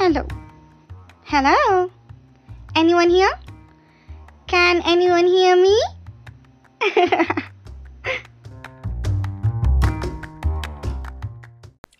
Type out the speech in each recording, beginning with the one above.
Hello. Hello? Anyone here? Can anyone hear me?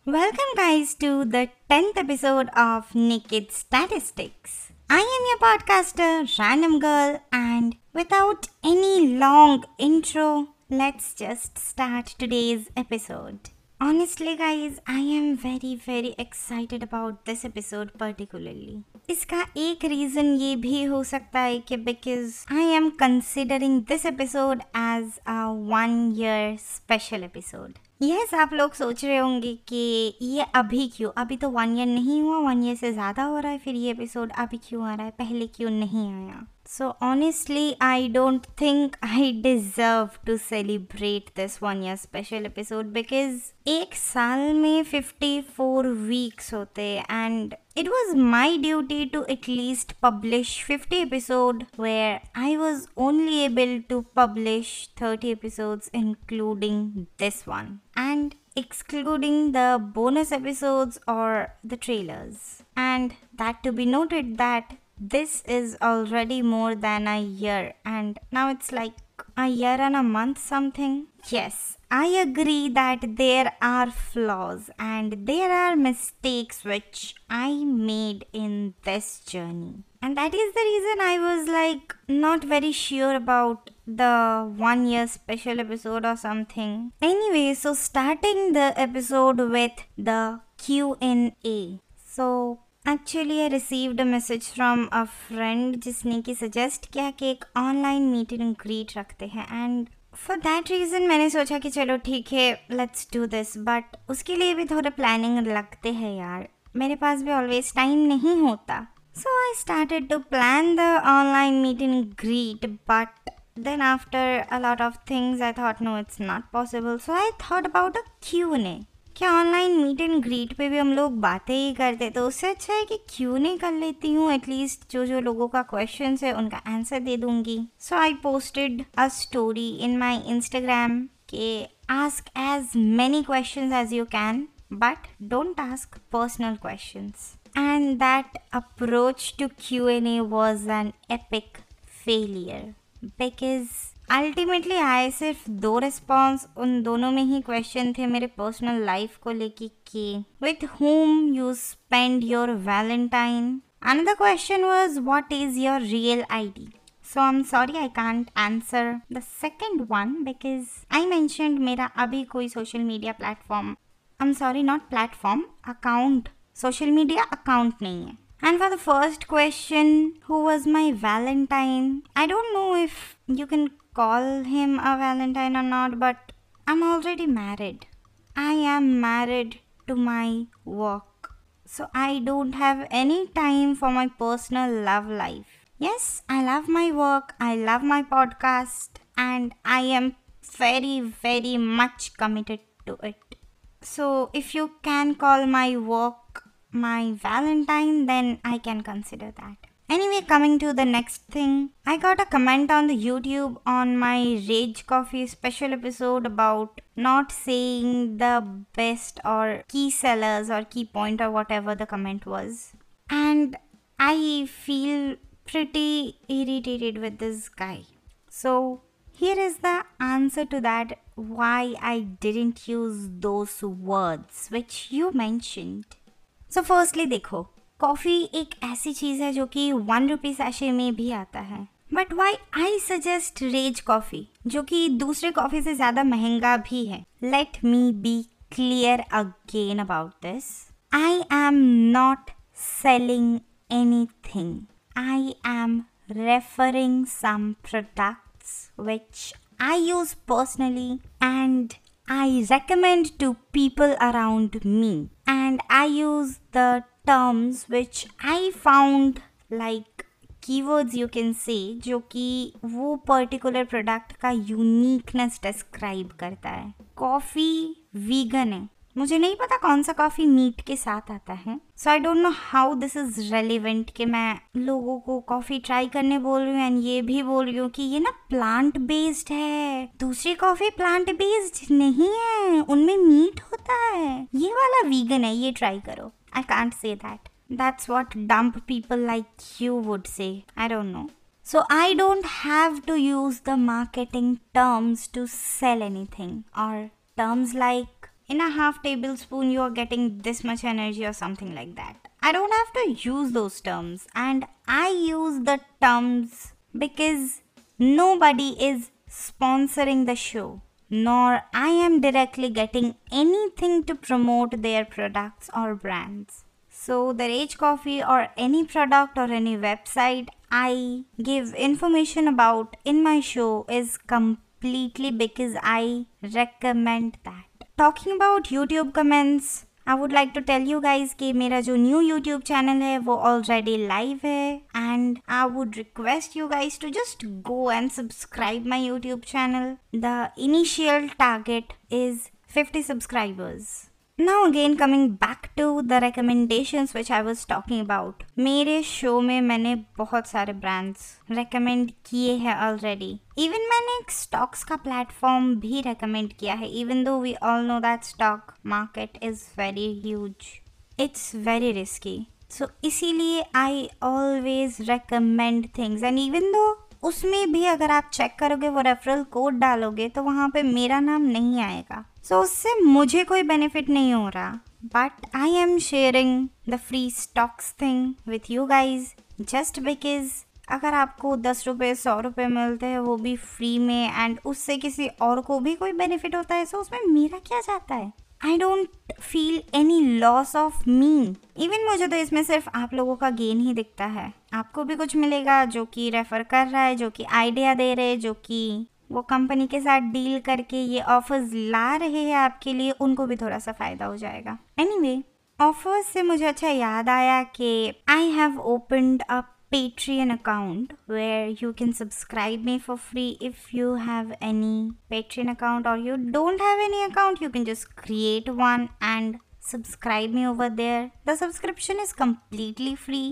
Welcome, guys, to the 10th episode of Naked Statistics. I am your podcaster, Random Girl, and without any long intro, let's just start today's episode. Honestly, guys, I am very very excited about this episode particularly. इसका एक reason ये भी हो सकता है कि because I am considering this episode as a one year special episode yes आप लोग सोच रहे होंगे कि ये अभी क्यों? अभी तो वन ईयर नहीं हुआ वन ईयर से ज़्यादा हो रहा है फिर ये एपिसोड अभी क्यों आ रहा है? पहले क्यों नहीं आया? So honestly, I don't think I deserve to celebrate this one year special episode because एक साल में 54 weeks होते and it was my duty to at least publish 50 episode where I was only able to publish 30 episodes including this one and excluding the bonus episodes or the trailers and that to be noted that this is already more than a year and now it's like a year and a month something. Yes i agree that there are flaws and there are mistakes which i made in this journey. And that is the reason i was like not very sure about the one year special episode or something. Anyway so starting the episode with the q&a so actually I received a message from a friend जिसने कि suggest किया कि एक online meeting and greet रखते हैं। And for that reason मैंने सोचा कि चलो ठीक है लेट्स डू दिस बट उसके लिए भी थोड़े प्लानिंग लगते हैं यार। मेरे पास भी ऑलवेज टाइम नहीं होता। So I started to plan the online meeting greet but then after a lot of things, i thought, no, it's not possible. So i thought about a q&a क्या online meet and greet पे भी हम लोग बातें ही करते तो उससे अच्छा है कि क्यों नहीं कर लेती हूँ? एटलीस्ट जो जो लोगों का क्वेश्चन है, उनका आंसर दे दूँगी। So I posted a story in my Instagram के ask as many question as you can but don't ask personal question and that approach to Q N A was an epic failure because ultimately आए सिर्फ़ दो response उन दोनों में ही question थे मेरे personal life को लेके कि with whom you spend your valentine and the question was what is your real I D so I am sorry I can't answer the second one because I mention मेरा अभी कोई social media platform I am sorry not platform account social media account नहीं है. And for the first question, who was my Valentine? I don't know if you can call him a Valentine or not, but I'm already married. I am married to my work. So I don't have any time for my personal love life. Yes, I love my work, I love my podcast, and I am very, very much committed to it. So if you can call my work my Valentine, then I can consider that. Anyway, coming to the next thing, I got a comment on the YouTube on my Rage Coffee special episode about not saying the best or key sellers or key point or whatever the comment was. And I feel pretty irritated with this guy. So, here is the answer to that why I didn't use those words which you mentioned. So, firstly, देखो coffee एक ऐसी चीज़ है जो कि one rupee sachet में भी आता है। But why I suggest rage coffee जो कि दूसरे कॉफ़ी से ज़्यादा महँगा भी है। Let me be clear again about this I am not selling anything I am referring some products which I use personally and I recommend to people around me. And I use the terms which I found, like, keywords you can say जो कि वो particular product का uniqueness describe करता है. Coffee vegan है. मुझे नहीं पता कौन सा कॉफ़ी मीट के साथ आता है. So I don't know how this is relevant कि मैं लोगों को कॉफ़ी ट्राई करने बोल रही हूँ एंड ये भी बोल रही हूँ कि ये ना प्लांट बेस्ड है. दूसरी कॉफ़ी प्लांट बेस्ड नहीं है. उनमें मीट होता है. ये वाला वीगन है. ये ट्राई करो. I can't say that. That's what dumb people like you would say. I don't know. So I don't have to use the marketing terms to sell anything or terms like in a half tablespoon you are getting this much energy or something like that. I don't have to use those terms and I use the terms because nobody is sponsoring the show nor I am directly getting anything to promote their products or brands. So, the Rage Coffee or any product or any website I give information about in my show is completely because I recommend that. Talking about YouTube comments, I would like to tell you guys कि मेरा जो new YouTube channel है वो already live है and I would request you guys to just go and subscribe my YouTube channel. The initial target is 50 subscribers. Now again coming back to the recommendations which I was talking about. मेरे show में मैंने बहुत सारे brands recommend किए हैं already even मैंने एक stocks का प्लेटफॉर्म भी रेकमेंड किया है even though we all know that stock market is very huge it's very risky so इसीलिए I always recommend things and even though उसमें भी अगर आप चेक करोगे, वो रेफरल कोड डालोगे तो वहाँ पे मेरा नाम नहीं आएगा. सो so, उससे मुझे कोई बेनिफिट नहीं हो रहा. But I am sharing the free stocks thing with you guys just because अगर आपको दस रुपये सौ रुपये मिलते हैं वो भी फ्री में एंड उससे किसी और को भी कोई बेनिफिट होता है सो so उसमें मेरा क्या जाता है? I don't feel any loss of me even मुझे तो इसमें सिर्फ़ आप लोगों का गेन ही दिखता है. आपको भी कुछ मिलेगा जो कि रेफर कर रहा है जो कि आइडिया दे रहे हैं जो कि वो कंपनी के साथ डील करके ये ऑफर्स ला रहे हैं आपके लिए, उनको भी थोड़ा सा फ़ायदा हो जाएगा। एनी वे ऑफर्स से मुझे अच्छा याद आया कि I have open a Patreon account where you can subscribe me for free if you have any Patreon account और you don't have any account you can just create one and subscribe me over there the subscription is completely free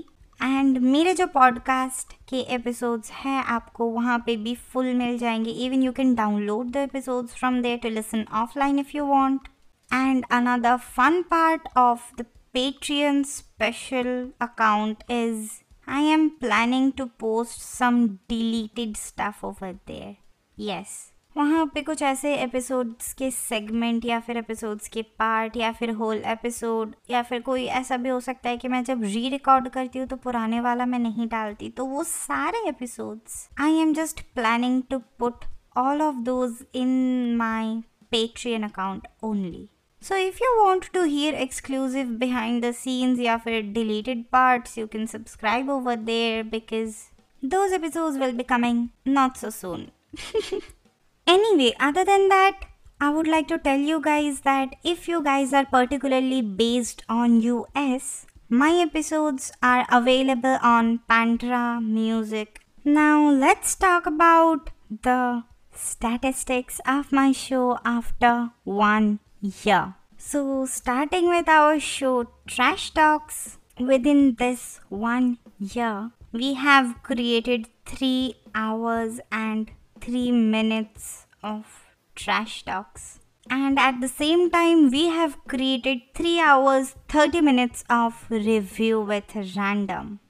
and मेरे जो podcast के episodes हैं, आपको वहाँ पे भी full मिल जाएँगे even you can download the episodes from there to listen offline if you want and another fun part of the Patreon special account is I am planning to post some deleted stuff over there. Yes. वहाँ पे कुछ ऐसे episodes के segment या फिर episodes के part या फिर होल एपिसोड या फिर कोई ऐसा भी हो सकता है कि मैं जब री रिकॉर्ड करती हूँ तो पुराने वाला मैं नहीं डालती तो वो सारे episodes I am just planning to put all of those in my Patreon account only if you want to hear exclusive behind the scenes या फिर deleted parts, you can subscribe over there because those episodes will be coming not so soon. Anyway, other than that, I would like to tell you guys that if you guys are particularly based on US, my episodes are available on Pandora Music. Now let's talk about the statistics of my show after one year. So starting with our show Trash Talks, within this one year, we have created 3 hours and 3 minutes of trash talks. And at the same time, we have created 3 hours 30 minutes of review with random.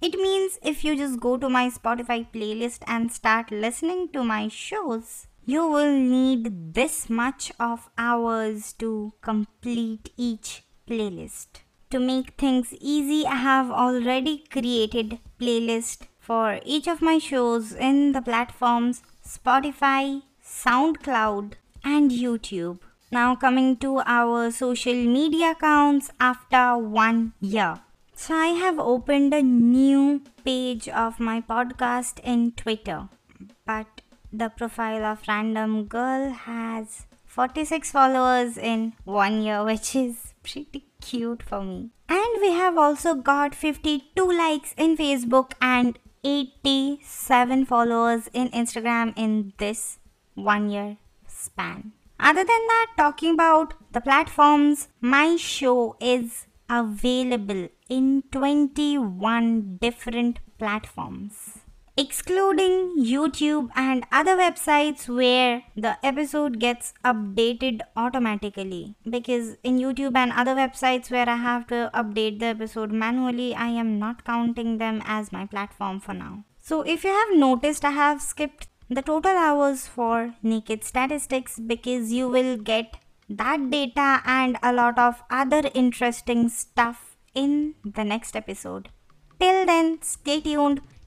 It means if you just go to my Spotify playlist and start listening to my shows, you will need this much of hours to complete each playlist. To make things easy, I have already created playlist for each of my shows in the platforms Spotify, SoundCloud, and YouTube. Now, coming to our social media accounts after one year. So, I have opened a new page of my podcast in Twitter, but the profile of Random Girl has 46 followers in one year, which is pretty cute for me. And we have also got 52 likes in Facebook and 87 followers in Instagram in this one year span. Other than that, talking about the platforms, my show is available in 21 different platforms. Excluding YouTube and other websites where the episode gets updated automatically. Because in YouTube and other websites where I have to update the episode manually, I am not counting them as my platform for now. So if you have noticed, I have skipped the total hours for naked statistics because you will get that data and a lot of other interesting stuff in the next episode. Till then, stay tuned,